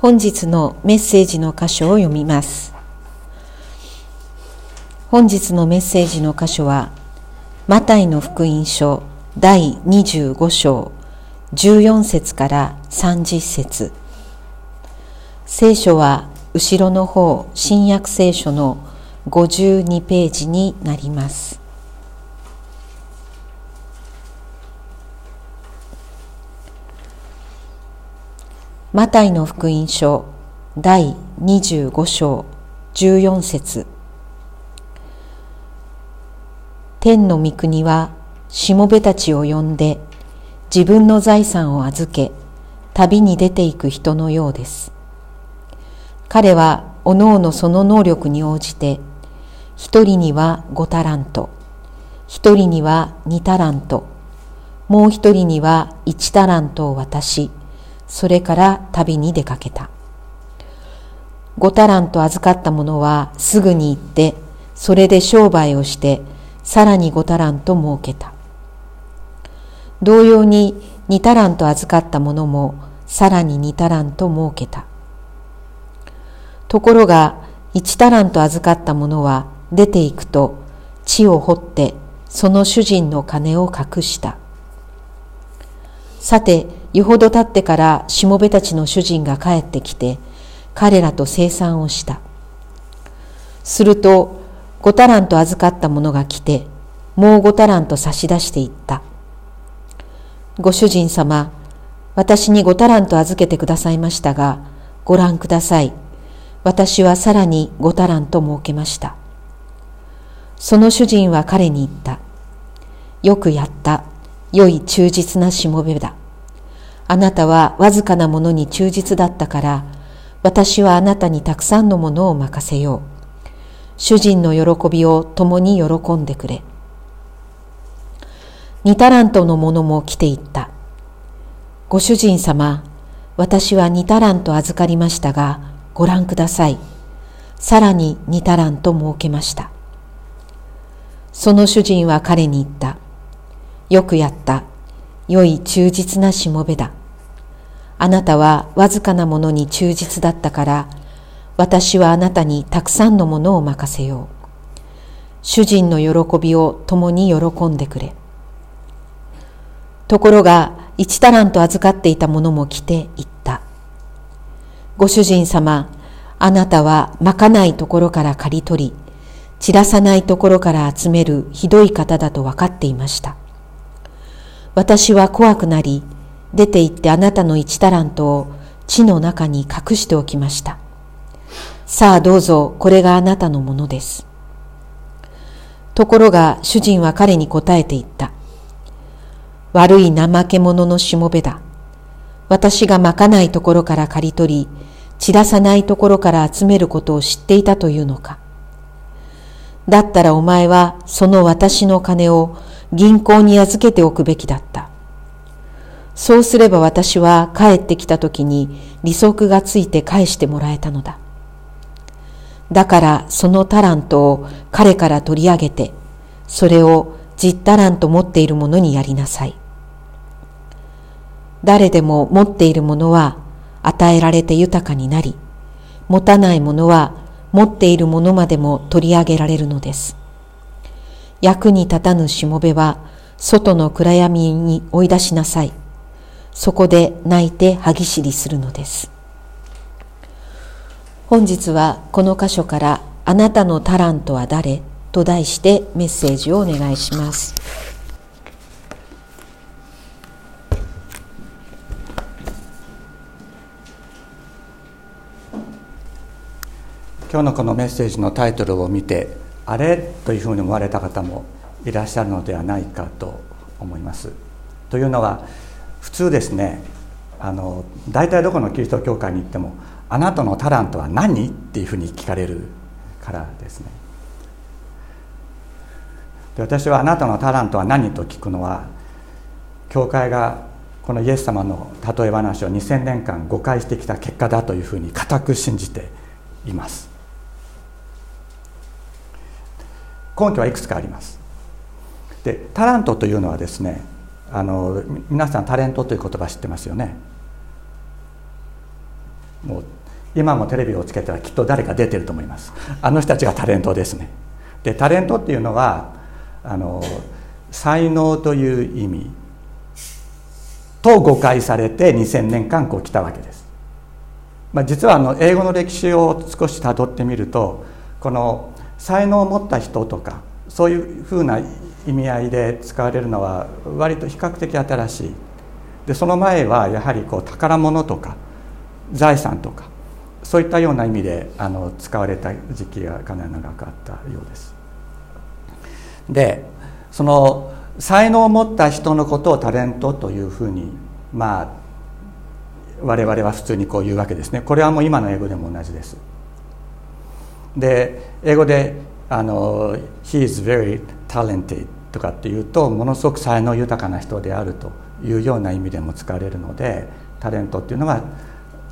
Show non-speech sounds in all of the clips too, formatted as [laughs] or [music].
本日のメッセージの箇所を読みます。本日のメッセージの箇所はマタイの福音書第25章14節から30節。聖書は後ろの方新約聖書の52ページになります。マタイの福音書第25章14節。天の御国はしもべたちを呼んで自分の財産を預け旅に出ていく人のようです。彼はおのおのその能力に応じて一人には五タラント一人には二タラントもう一人には一タラントを渡しそれから旅に出かけた。五タラント預かった者はすぐに行って、それで商売をして、さらに五タラント儲けた。同様に二タラント預かった者もさらに二タラント儲けた。ところが一タラント預かった者は出て行くと地を掘ってその主人の金を隠した。さて、よほど経ってからしもべたちの主人が帰ってきて、彼らと生産をした。すると、五タラント預かった者が来て、もう五タラント差し出していった。ご主人様、私に五タラント預けてくださいましたが、ご覧ください。私はさらに五タラント設けました。その主人は彼に言った。よくやった。良い忠実なしもべだ。あなたはわずかなものに忠実だったから、私はあなたにたくさんのものを任せよう。主人の喜びを共に喜んでくれ。二タラントのものも来ていった。ご主人様、私は二タラント預かりましたが、ご覧ください。さらに二タラント設けました。その主人は彼に言った。よくやった。良い忠実なしもべだ。あなたはわずかなものに忠実だったから、私はあなたにたくさんのものを任せよう。主人の喜びを共に喜んでくれ。ところが、一タラント預かっていた者も来て言った。ご主人様、あなたはまかないところから刈り取り、散らさないところから集めるひどい方だと分かっていました。私は怖くなり、出て行ってあなたの一タラントを地の中に隠しておきました。さあどうぞこれがあなたのものです。ところが主人は彼に答えて言った。悪い怠け者のしもべだ。私がまかないところから刈り取り、散らさないところから集めることを知っていたというのか。だったらお前はその私の金を銀行に預けておくべきだった。そうすれば私は帰ってきた時に利息がついて返してもらえたのだ。だからそのタラントを彼から取り上げて、それを実タラント持っている者にやりなさい。誰でも持っているものは与えられて豊かになり、持たないものは持っているものまでも取り上げられるのです。役に立たぬしもべは外の暗闇に追い出しなさい。そこで泣いて歯ぎしりするのです。本日はこの箇所から「あなたのタラントは誰?」と題してメッセージをお願いします。今日のこのメッセージのタイトルを見てあれ？というふうに思われた方もいらっしゃるのではないかと思います。というのは普通ですねあの大体どこのキリスト教会に行っても「あなたのタラントは何?」っていうふうに聞かれるからですねで私は「あなたのタラントは何?」と聞くのは教会がこのイエス様の例え話を2000年間誤解してきた結果だというふうに固く信じています根拠はいくつかありますでタラントというのはですねあの皆さんタレントという言葉知ってますよね？もう今もテレビをつけたらきっと誰か出てると思います。あの人たちがタレントですね。でタレントっていうのはあの才能という意味と誤解されて2000年間こう来たわけです、まあ、実はあの英語の歴史を少したどってみるとこの才能を持った人とかそういうふうな意味合いで使われるのは割と比較的新しい。でその前はやはりこう宝物とか財産とかそういったような意味であの使われた時期がかなり長かったようです。でその才能を持った人のことをタレントというふうにまあ我々は普通にこう言うわけですね。これはもう今の英語でも同じです。で英語であの「He is very talented」とかっていうとものすごく才能豊かな人であるというような意味でも使われるのでタレントっていうのは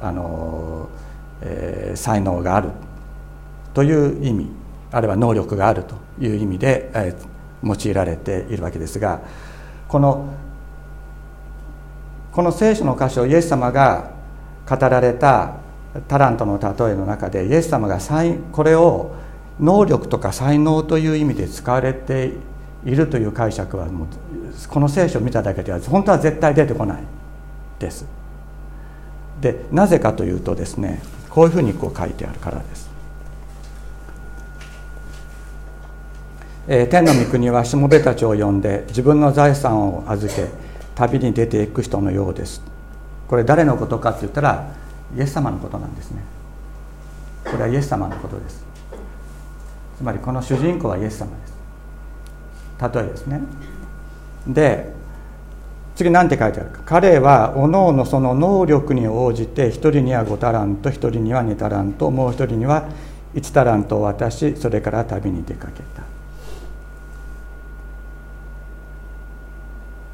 あの、えー、才能があるという意味あるいは能力があるという意味で、えー、用いられているわけですがこのこの聖書の箇所イエス様が語られたタラントの例えの中でイエス様がこれを能力とか才能という意味で使われているという解釈はもうこの聖書を見ただけでは本当は絶対出てこないです。でなぜかというとですねこういうふうにこう書いてあるからです。えー、天の御国はしもべたちを呼んで自分の財産を預け旅に出ていく人のようですこれ誰のことかって言ったらイエス様のことなんですねこれはイエス様のことですつまりこの主人公はイエス様です。例えですね。で次何て書いてあるか。彼はおのおのその能力に応じて一人には5タラント一人には2タラントもう一人には1タラントを渡しそれから旅に出かけた。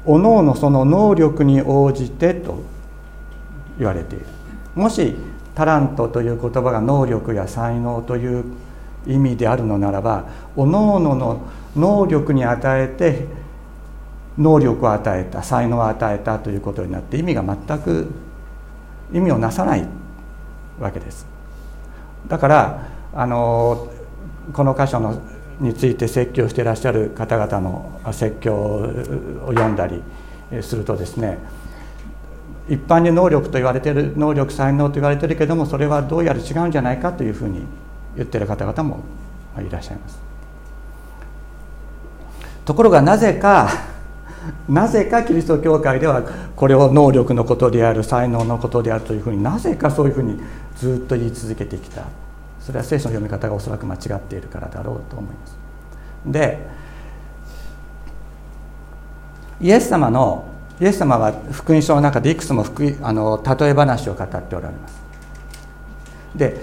おのおのその能力に応じてと言われている。もしタラントという言葉が能力や才能という意味であるのならばおのおのの能力に与えて能力を与えた才能を与えたということになって意味が全く意味をなさないわけです。だからあのこの箇所のについて説教していらっしゃる方々の説教を読んだりするとですね一般に能力と言われている能力才能と言われているけどもそれはどうやら違うんじゃないかというふうに言ってる方々もいらっしゃいます。ところがなぜか [laughs] なぜかキリスト教会ではこれを能力のことである才能のことであるというふうになぜかそういうふうにずっと言い続けてきた。それは聖書の読み方がおそらく間違っているからだろうと思います。でイエス様のイエス様は福音書の中でいくつも福あの例え話を語っておられます。で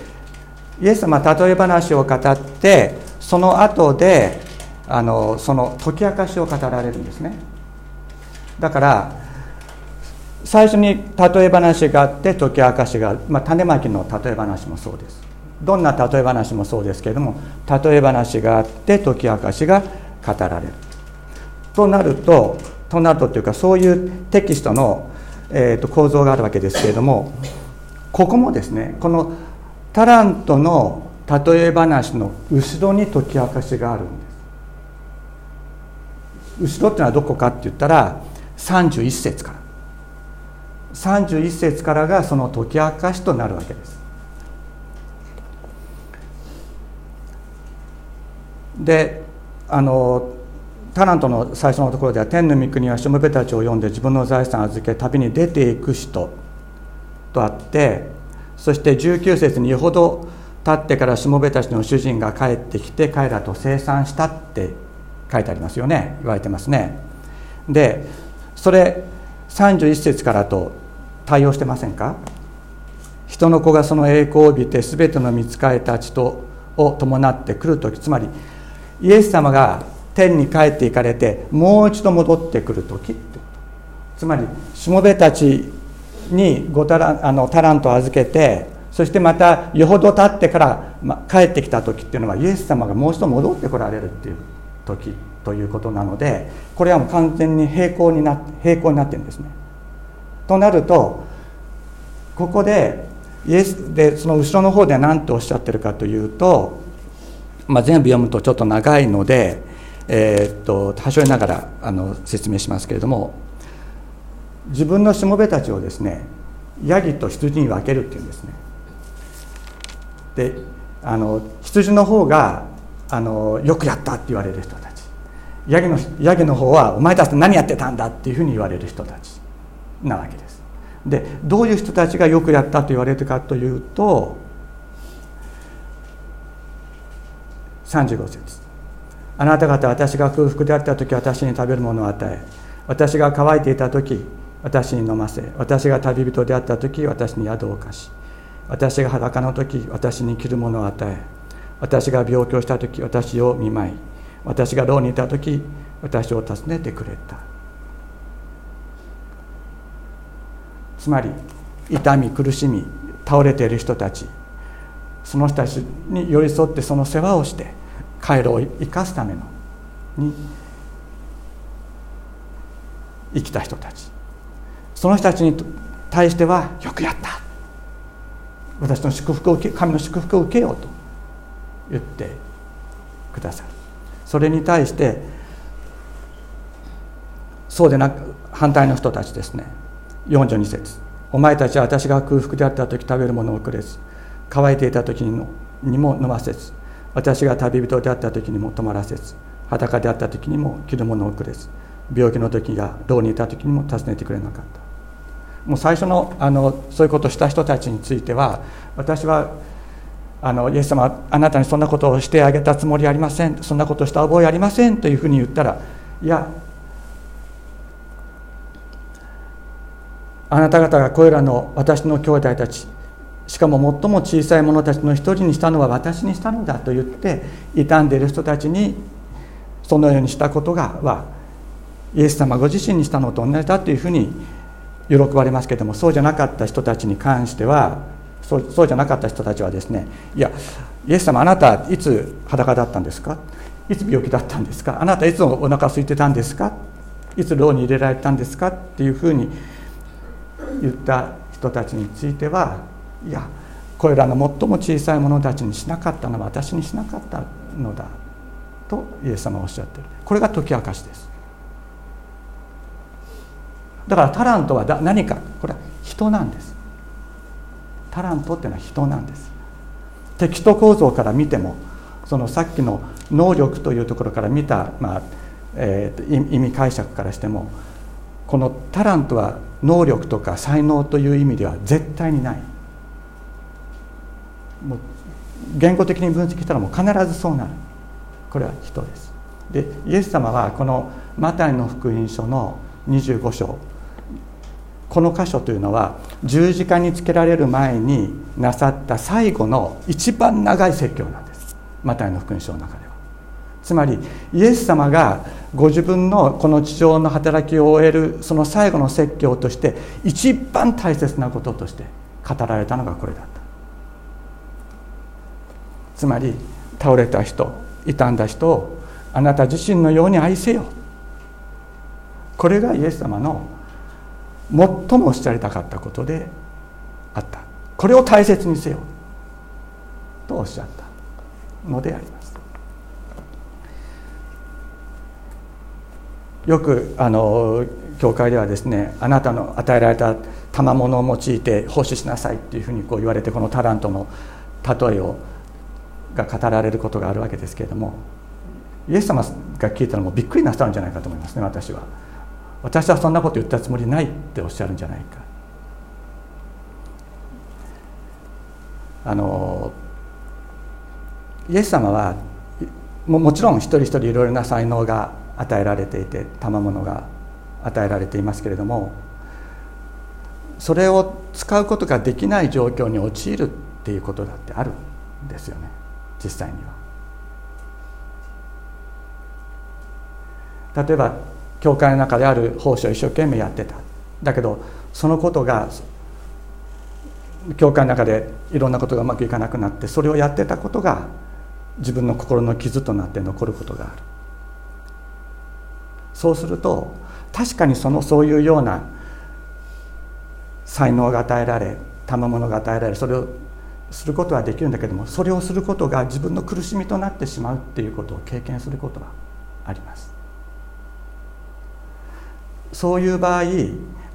イエス様は例え話を語ってその後であのその解き明かしを語られるんですね。だから最初に例え話があって解き明かしが、まあ、種まきの例え話もそうです。どんな例え話もそうですけれども例え話があって解き明かしが語られる。となるととなるとというかそういうテキストの、えー、と構造があるわけですけれどもここもですねこのタラントの例え話の後ろに解き明かしがあるんです。後ろっていうのはどこかって言ったら31節から。31節からがその解き明かしとなるわけです。であのタラントの最初のところでは天の御国はしもべたちを読んで自分の財産を預け旅に出ていく人とあってそして19節によほど経ってからしもべたちの主人が帰ってきて彼らと生産したって書いてありますよね。言われてますね。でそれ31節からと対応してませんか？人の子がその栄光を帯びて全ての見つかりたちとを伴ってくる時つまりイエス様が天に帰っていかれてもう一度戻ってくる時つまりしもべたちにごタラあのタラントを預けてそしてまたよほど経ってから、ま、帰ってきた時っていうのはイエス様がもう一度戻ってこられるっていう時ということなのでこれはもう完全に平行になって平行になってるんですね。となるとここでイエスでその後ろの方で何ておっしゃってるかというと、まあ、全部読むとちょっと長いので、えー、っと端折りながらあの説明しますけれども自分のしもべたちをですねヤギと羊に分けるっていうんですね。であの羊の方があのよくやったって言われる人たち。ヤギのヤギの方はお前たち何やってたんだっていうふうに言われる人たち。なわけです。でどういう人たちがよくやったと言われるかというと35節。あなた方私が空腹であった時私に食べるものを与え私が乾いていた時私に飲ませ私が旅人であった時私に宿を貸し私が裸の時私に着るものを与え私が病気をした時私を見舞い私が牢にいた時私を訪ねてくれた。つまり痛み苦しみ倒れている人たちその人たちに寄り添ってその世話をして回路を生かすためのに生きた人たち。その人たちに対してはよくやった。私の祝福を受け神の祝福を受けようと言ってくださる。それに対してそうでなく反対の人たちですね。42節。お前たちは私が空腹であった時食べるものをくれず乾いていた時にも飲ませず私が旅人であった時にも泊まらせず裸であった時にも着るものをくれず病気の時や牢にいた時にも訪ねてくれなかった。もう最初のあのそういうことをした人たちについては私はあのイエス様あなたにそんなことをしてあげたつもりありません。そんなことをした覚えありません。というふうに言ったらいやあなた方がこれらの私の兄弟たちしかも最も小さい者たちの一人にしたのは私にしたのだと言って傷んでいる人たちにそのようにしたことがはイエス様ご自身にしたのと同じだというふうに喜ばれますけどもそうじゃなかった人たちに関してはそうそうじゃなかった人たちはですねいやイエス様あなたいつ裸だったんですか？いつ病気だったんですか？あなたいつお腹空いてたんですか？いつ牢に入れられたんですか？っていうふうに言った人たちについてはいやこれらの最も小さい者たちにしなかったのは私にしなかったのだとイエス様はおっしゃってる。これが解き明かしです。だからタラントは何か。これは人なんです。タラントっていうのは人なんです。テキスト構造から見てもそのさっきの能力というところから見た、まあえー、意味解釈からしてもこのタラントは能力とか才能という意味では絶対にない。もう言語的に分析したらもう必ずそうなる。これは人です。でイエス様はこのマタイの福音書の25章。この箇所というのは十字架につけられる前になさった最後の一番長い説教なんです。マタイの福音書の中では。つまりイエス様がご自分のこの地上の働きを終えるその最後の説教として一番大切なこととして語られたのがこれだった。つまり倒れた人傷んだ人をあなた自身のように愛せよ。これがイエス様の最もおっしゃりたかったことであったこれを大切にせよとおっしゃったのでありますよくあの教会ではですねあなたの与えられた賜物を用いて奉仕しなさいっていうふうにこう言われてこのタラントの例えをが語られることがあるわけですけれどもイエス様が聞いたらもびっくりなさるんじゃないかと思いますね私は。私はそんなこと言ったつもりないっておっしゃるんじゃないかあのイエス様はももちろん一人一人いろいろな才能が与えられていて賜物が与えられていますけれどもそれを使うことができない状況に陥るっていうことだってあるんですよね実際には。例えば教会の中である奉仕を一生懸命やってた。だけどそのことが教会の中でいろんなことがうまくいかなくなってそれをやってたことが自分の心の傷となって残ることがある。そうすると確かにそのそういうような才能が与えられ賜物が与えられそれをすることはできるんだけどもそれをすることが自分の苦しみとなってしまうっていうことを経験することはあります。そういう場合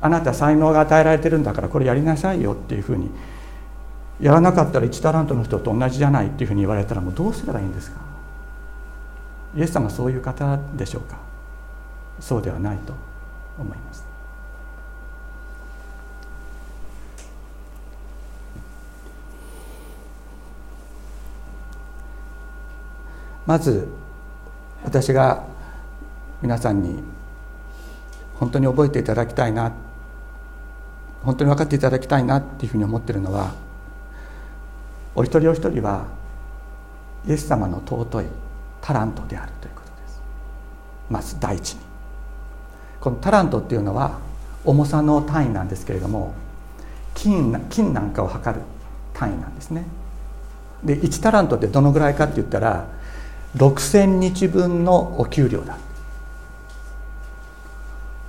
あなた才能が与えられてるんだからこれやりなさいよっていうふうにやらなかったら1タラントの人と同じじゃないっていうふうに言われたらもうどうすればいいんですか？イエス様そういう方でしょうか？そうではないと思います。まず私が皆さんに本当に覚えていただきたいな。本当に分かっていただきたいなっていうふうに思ってるのはお一人お一人はイエス様の尊いタラントであるということです。まず第一に。このタラントっていうのは重さの単位なんですけれども金金なんかを測る単位なんですね。で1タラントってどのぐらいかって言ったら6000日分のお給料だ。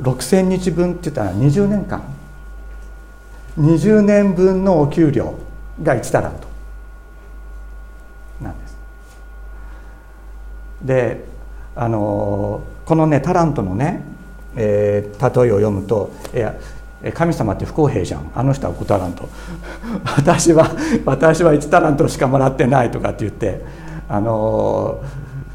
6000日分って言ったら20年間。20年分のお給料が1タラントなんです。であのこのねタラントのね、えー、例えを読むといや神様って不公平じゃん。あの人は5タラント。[laughs] 私は私は1タラントしかもらってないとかって言ってあの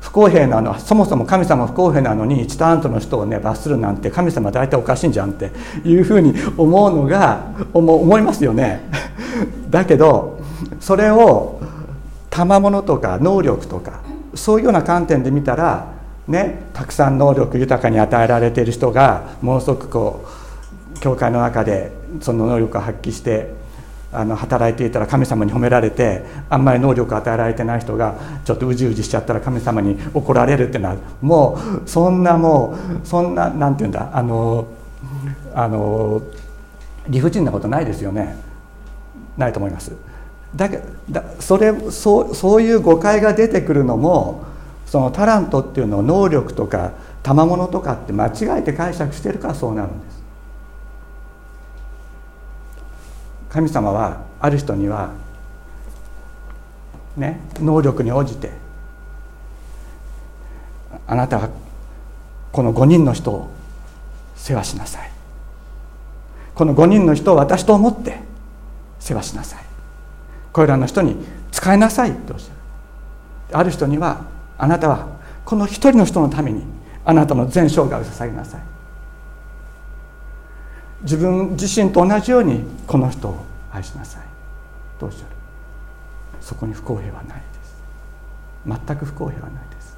不公平なのそもそも神様不公平なのに1ターントの人をね罰するなんて神様大体おかしいんじゃんっていうふうに思うのが思いますよね。[laughs] だけどそれを賜物とか能力とかそういうような観点で見たらねたくさん能力豊かに与えられている人がものすごくこう教会の中でその能力を発揮してあの働いていたら神様に褒められてあんまり能力与えられてない人がちょっとうじうじしちゃったら神様に怒られるっていうのはもうそんなもうそんななんて言うんだあのあの理不尽なことないですよね。ないと思います。だけだそれそうそういう誤解が出てくるのもそのタラントっていうのを能力とか賜物とかって間違えて解釈してるからそうなるんです。神様はある人にはね能力に応じてあなたはこの5人の人を世話しなさい。この5人の人を私と思って世話しなさい。これらの人に使いなさいっておっしゃる。ある人にはあなたはこの一人の人のためにあなたの全生涯を捧げなさい。自分自身と同じようにこの人を愛しなさい。とおっしゃるそこに不公平はないです。全く不公平はないです。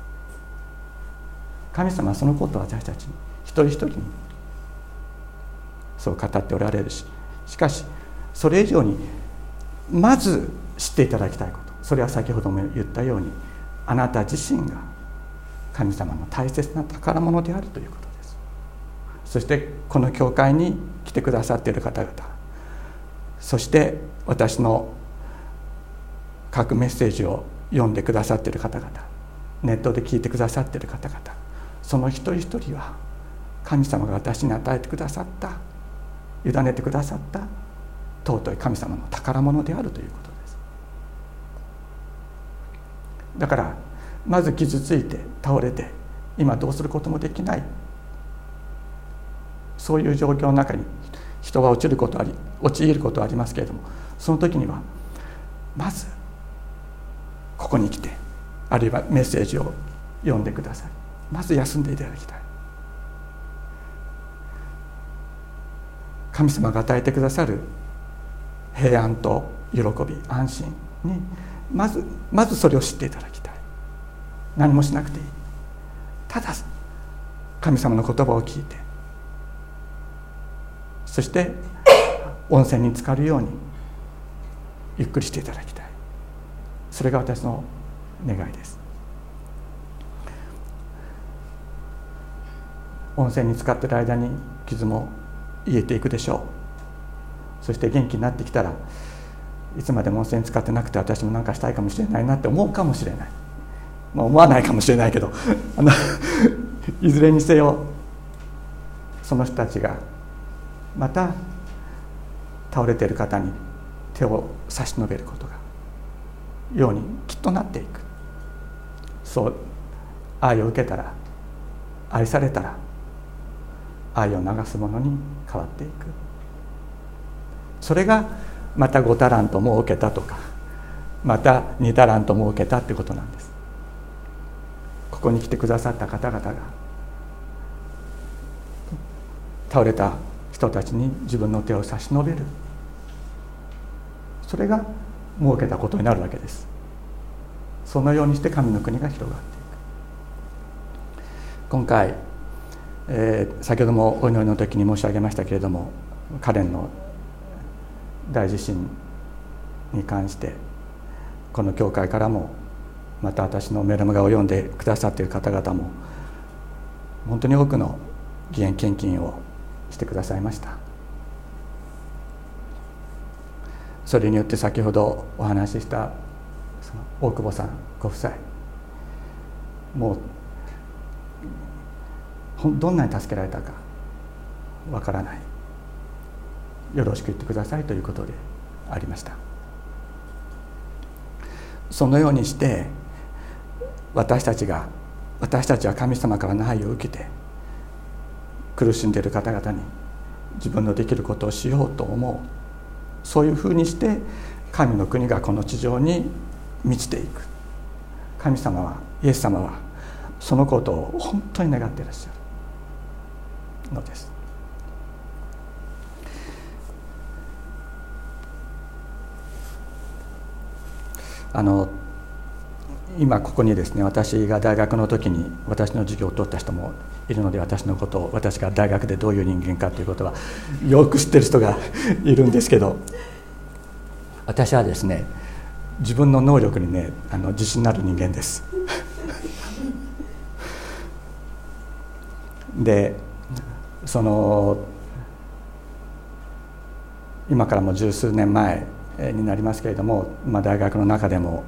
神様はそのことを私たちに一人一人にそう語っておられるししかしそれ以上にまず知っていただきたいこと。それは先ほども言ったようにあなた自身が神様の大切な宝物であるということ。そしてこの教会に来てくださっている方々。そして私の各メッセージを読んでくださっている方々。ネットで聞いてくださっている方々。その一人一人は神様が私に与えてくださった。委ねてくださった。尊い神様の宝物であるということです。だからまず傷ついて倒れて今どうすることもできない。そういう状況の中に人は落ちることあり陥ることはありますけれどもその時にはまずここに来てあるいはメッセージを読んでください。まず休んでいただきたい。神様が与えてくださる平安と喜び安心にまずまずそれを知っていただきたい。何もしなくていい。ただ神様の言葉を聞いてそして温泉に浸かるようにゆっくりしていただきたい。それが私の願いです。温泉に浸かってる間に傷も癒えていくでしょう。そして元気になってきたらいつまでも温泉に使ってなくて私も何かしたいかもしれないなって思うかもしれない、まあ、思わないかもしれないけどいずれにせよその人たちがまた倒れている方に手を差し伸べることがようにきっとなっていく。そう愛を受けたら愛されたら愛を流すものに変わっていく。それがまた5タラントも受けたとかまた2タラントも受けたってことなんです。ここに来てくださった方々が倒れた人たちに自分の手を差し伸べる。それが設けたことになるわけです。そのようにして神の国が広がっていく。今回、えー、先ほどもお祈りの時に申し上げましたけれどもカレンの大地震に関してこの教会からもまた私のメルマガを読んでくださっている方々も本当に多くの義援献金をしてくださいました。それによって先ほどお話ししたその大久保さんご夫妻もうどんなに助けられたかわからない。よろしく言ってくださいということでありました。そのようにして私たちが私たちは神様からの愛を受けて苦しんでいる方々に自分のできることをしようと思う。そういうふうにして神の国がこの地上に満ちていく。神様はイエス様はそのことを本当に願っていらっしゃるのです。あの今ここにですね私が大学の時に私の授業を取った人もいるので私のことを私が大学でどういう人間かということはよく知ってる人が [laughs] いるんですけど私はですね自分の能力にねあの自信のある人間です。[laughs] でその今からも十数年前になりますけれども、まあ、大学の中でも、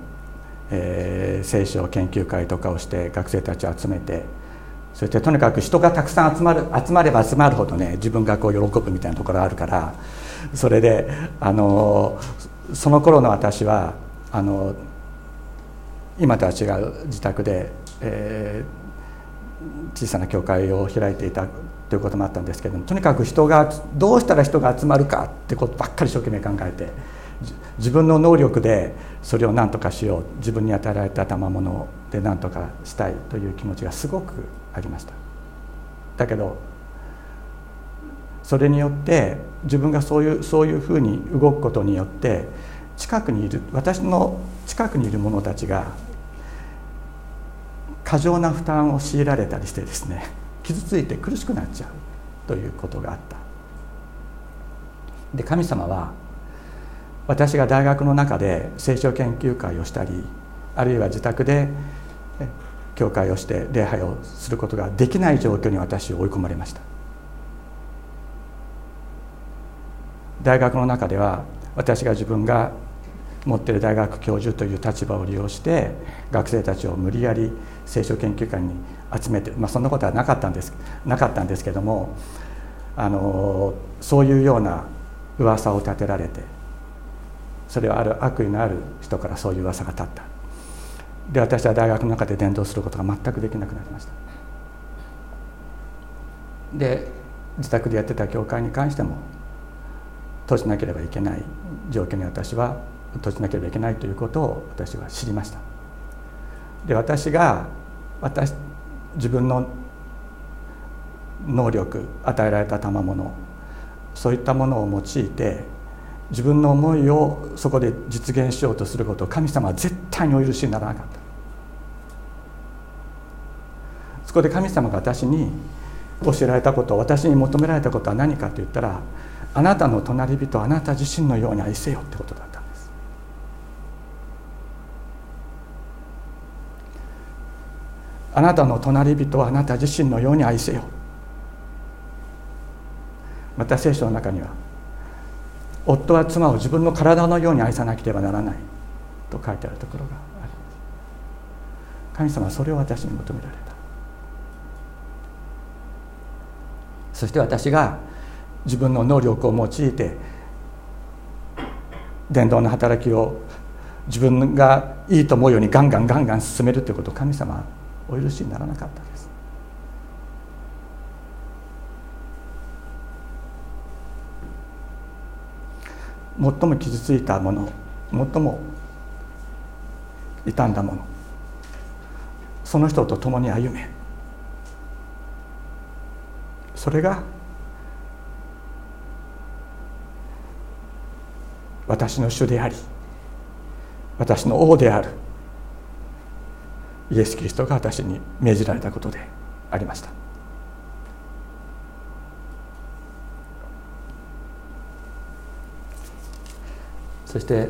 えー、聖書研究会とかをして学生たちを集めてそしてとにかく人がたくさん集まる集まれば集まるほどね自分がこう喜ぶみたいなところがあるからそれであのその頃の私はあの今とは違う自宅で、えー、小さな教会を開いていたということもあったんですけどもとにかく人がどうしたら人が集まるかってことばっかり一生懸命考えて自分の能力でそれを何とかしよう自分に与えられた賜物で何とかしたいという気持ちがすごくありました。だけどそれによって自分がそういうそういうふうに動くことによって近くにいる私の近くにいる者たちが過剰な負担を強いられたりしてですね傷ついて苦しくなっちゃうということがあった。で神様は私が大学の中で聖書研究会をしたりあるいは自宅で教会をして礼拝をすることができない状況に私を追い込まれました。大学の中では私が自分が持っている大学教授という立場を利用して学生たちを無理やり聖書研究会に集めて、まあ、そんなことはなかったんですなかったんですけどもあのそういうような噂を立てられてそれはある悪意のある人からそういう噂が立った。で私は大学の中で伝道することが全くできなくなりました。で自宅でやってた教会に関しても閉じなければいけない状況に私は閉じなければいけないということを私は知りました。で私が私自分の能力与えられた賜物そういったものを用いて自分の思いをそこで実現しようとすることを神様は絶対にお許しにならなかった。そこで神様が私に教えられたこと私に求められたことは何かと言ったらあなたの隣人あなた自身のように愛せよってことだったんです。あなたの隣人はあなた自身のように愛せよまた聖書の中には夫は妻を自分の体のように愛さなければならない。と書いてあるところがあります神様はそれを私に求められた。そして私が自分の能力を用いて伝道の働きを自分がいいと思うようにガンガンガンガン進めるということを神様はお許しにならなかった最も傷ついたもの最も傷んだものその人と共に歩め。それが私の主であり私の王であるイエス・キリストが私に命じられたことでありました。そして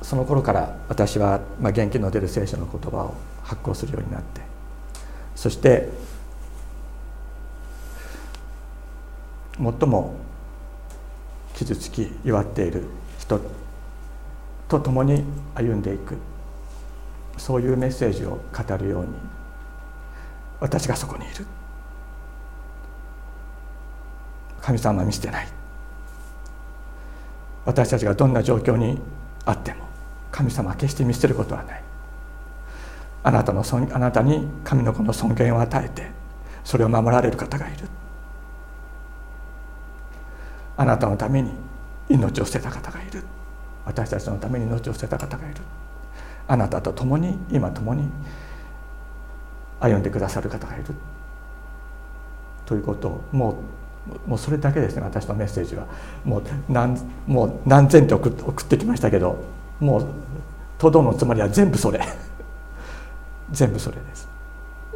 その頃から私は、まあ、元気の出る聖書の言葉を発行するようになってそして最も傷つき弱っている人と共に歩んでいくそういうメッセージを語るように私がそこにいる。神様は見捨てない。私たちがどんな状況にあっても神様は決して見捨てることはない。あなたのあなたに神の子の尊厳を与えてそれを守られる方がいる。あなたのために命を捨てた方がいる。私たちのために命を捨てた方がいる。あなたと共に今共に歩んでくださる方がいる。ということをもうもうそれだけですね私のメッセージは。もう何もう何千って送ってきましたけどもうとどのつまりは全部それ。[laughs] 全部それです。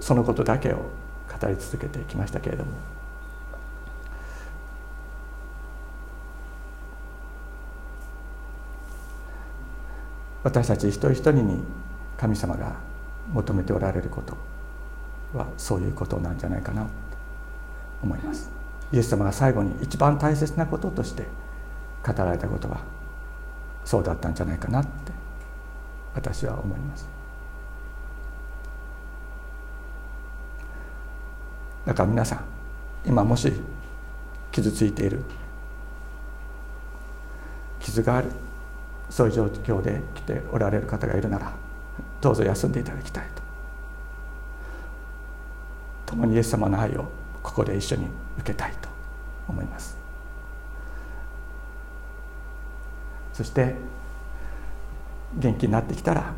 そのことだけを語り続けてきましたけれども。私たち一人一人に神様が求めておられることはそういうことなんじゃないかなと思います。イエス様が最後に一番大切なこととして語られたことはそうだったんじゃないかなって私は思います。だから皆さん今もし傷ついている傷があるそういう状況で来ておられる方がいるならどうぞ休んでいただきたいと。共にイエス様の愛をここで一緒に受けたいと思います。そして元気になってきたら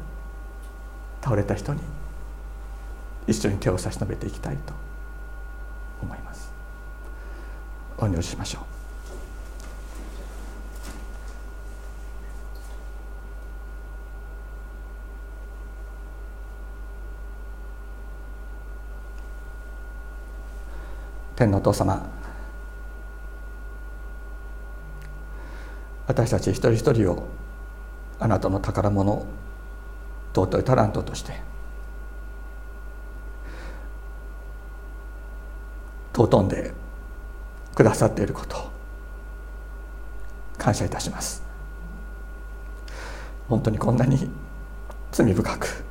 倒れた人に一緒に手を差し伸べていきたいと思います。お祈りしましょう。天のお父様。私たち一人一人をあなたの宝物尊いタラントとして尊んでくださっていること感謝いたします。本当にこんなに罪深く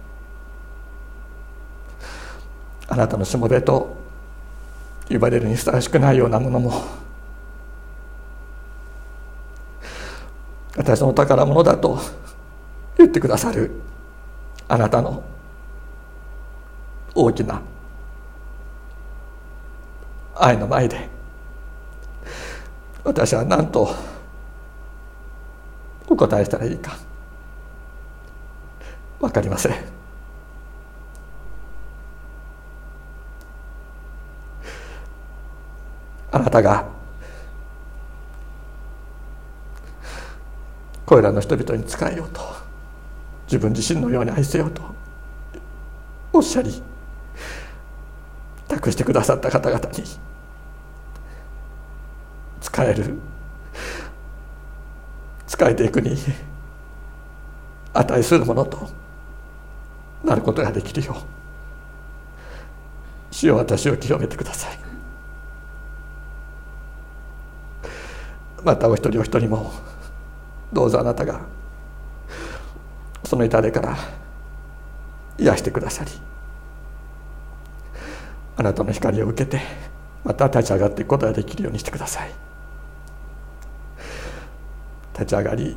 あなたのしもべと呼ばれるにふさわしくないようなものも。私の宝物だと言ってくださるあなたの大きな愛の前で私は何とお答えしたらいいか分かりません。あなたがこれらの人々に仕えようと自分自身のように愛せようとおっしゃり託してくださった方々に使える使えていくに値するものとなることができるよう主よ私を清めてください。またお一人お一人もどうぞあなたがその痛手から癒してくださりあなたの光を受けてまた立ち上がっていくことができるようにしてください。立ち上がり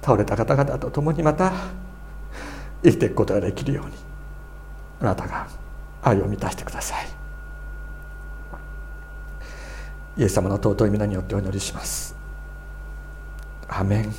倒れた方々と共にまた生きていくことができるようにあなたが愛を満たしてください。イエス様の尊い皆によってお祈りします。アメン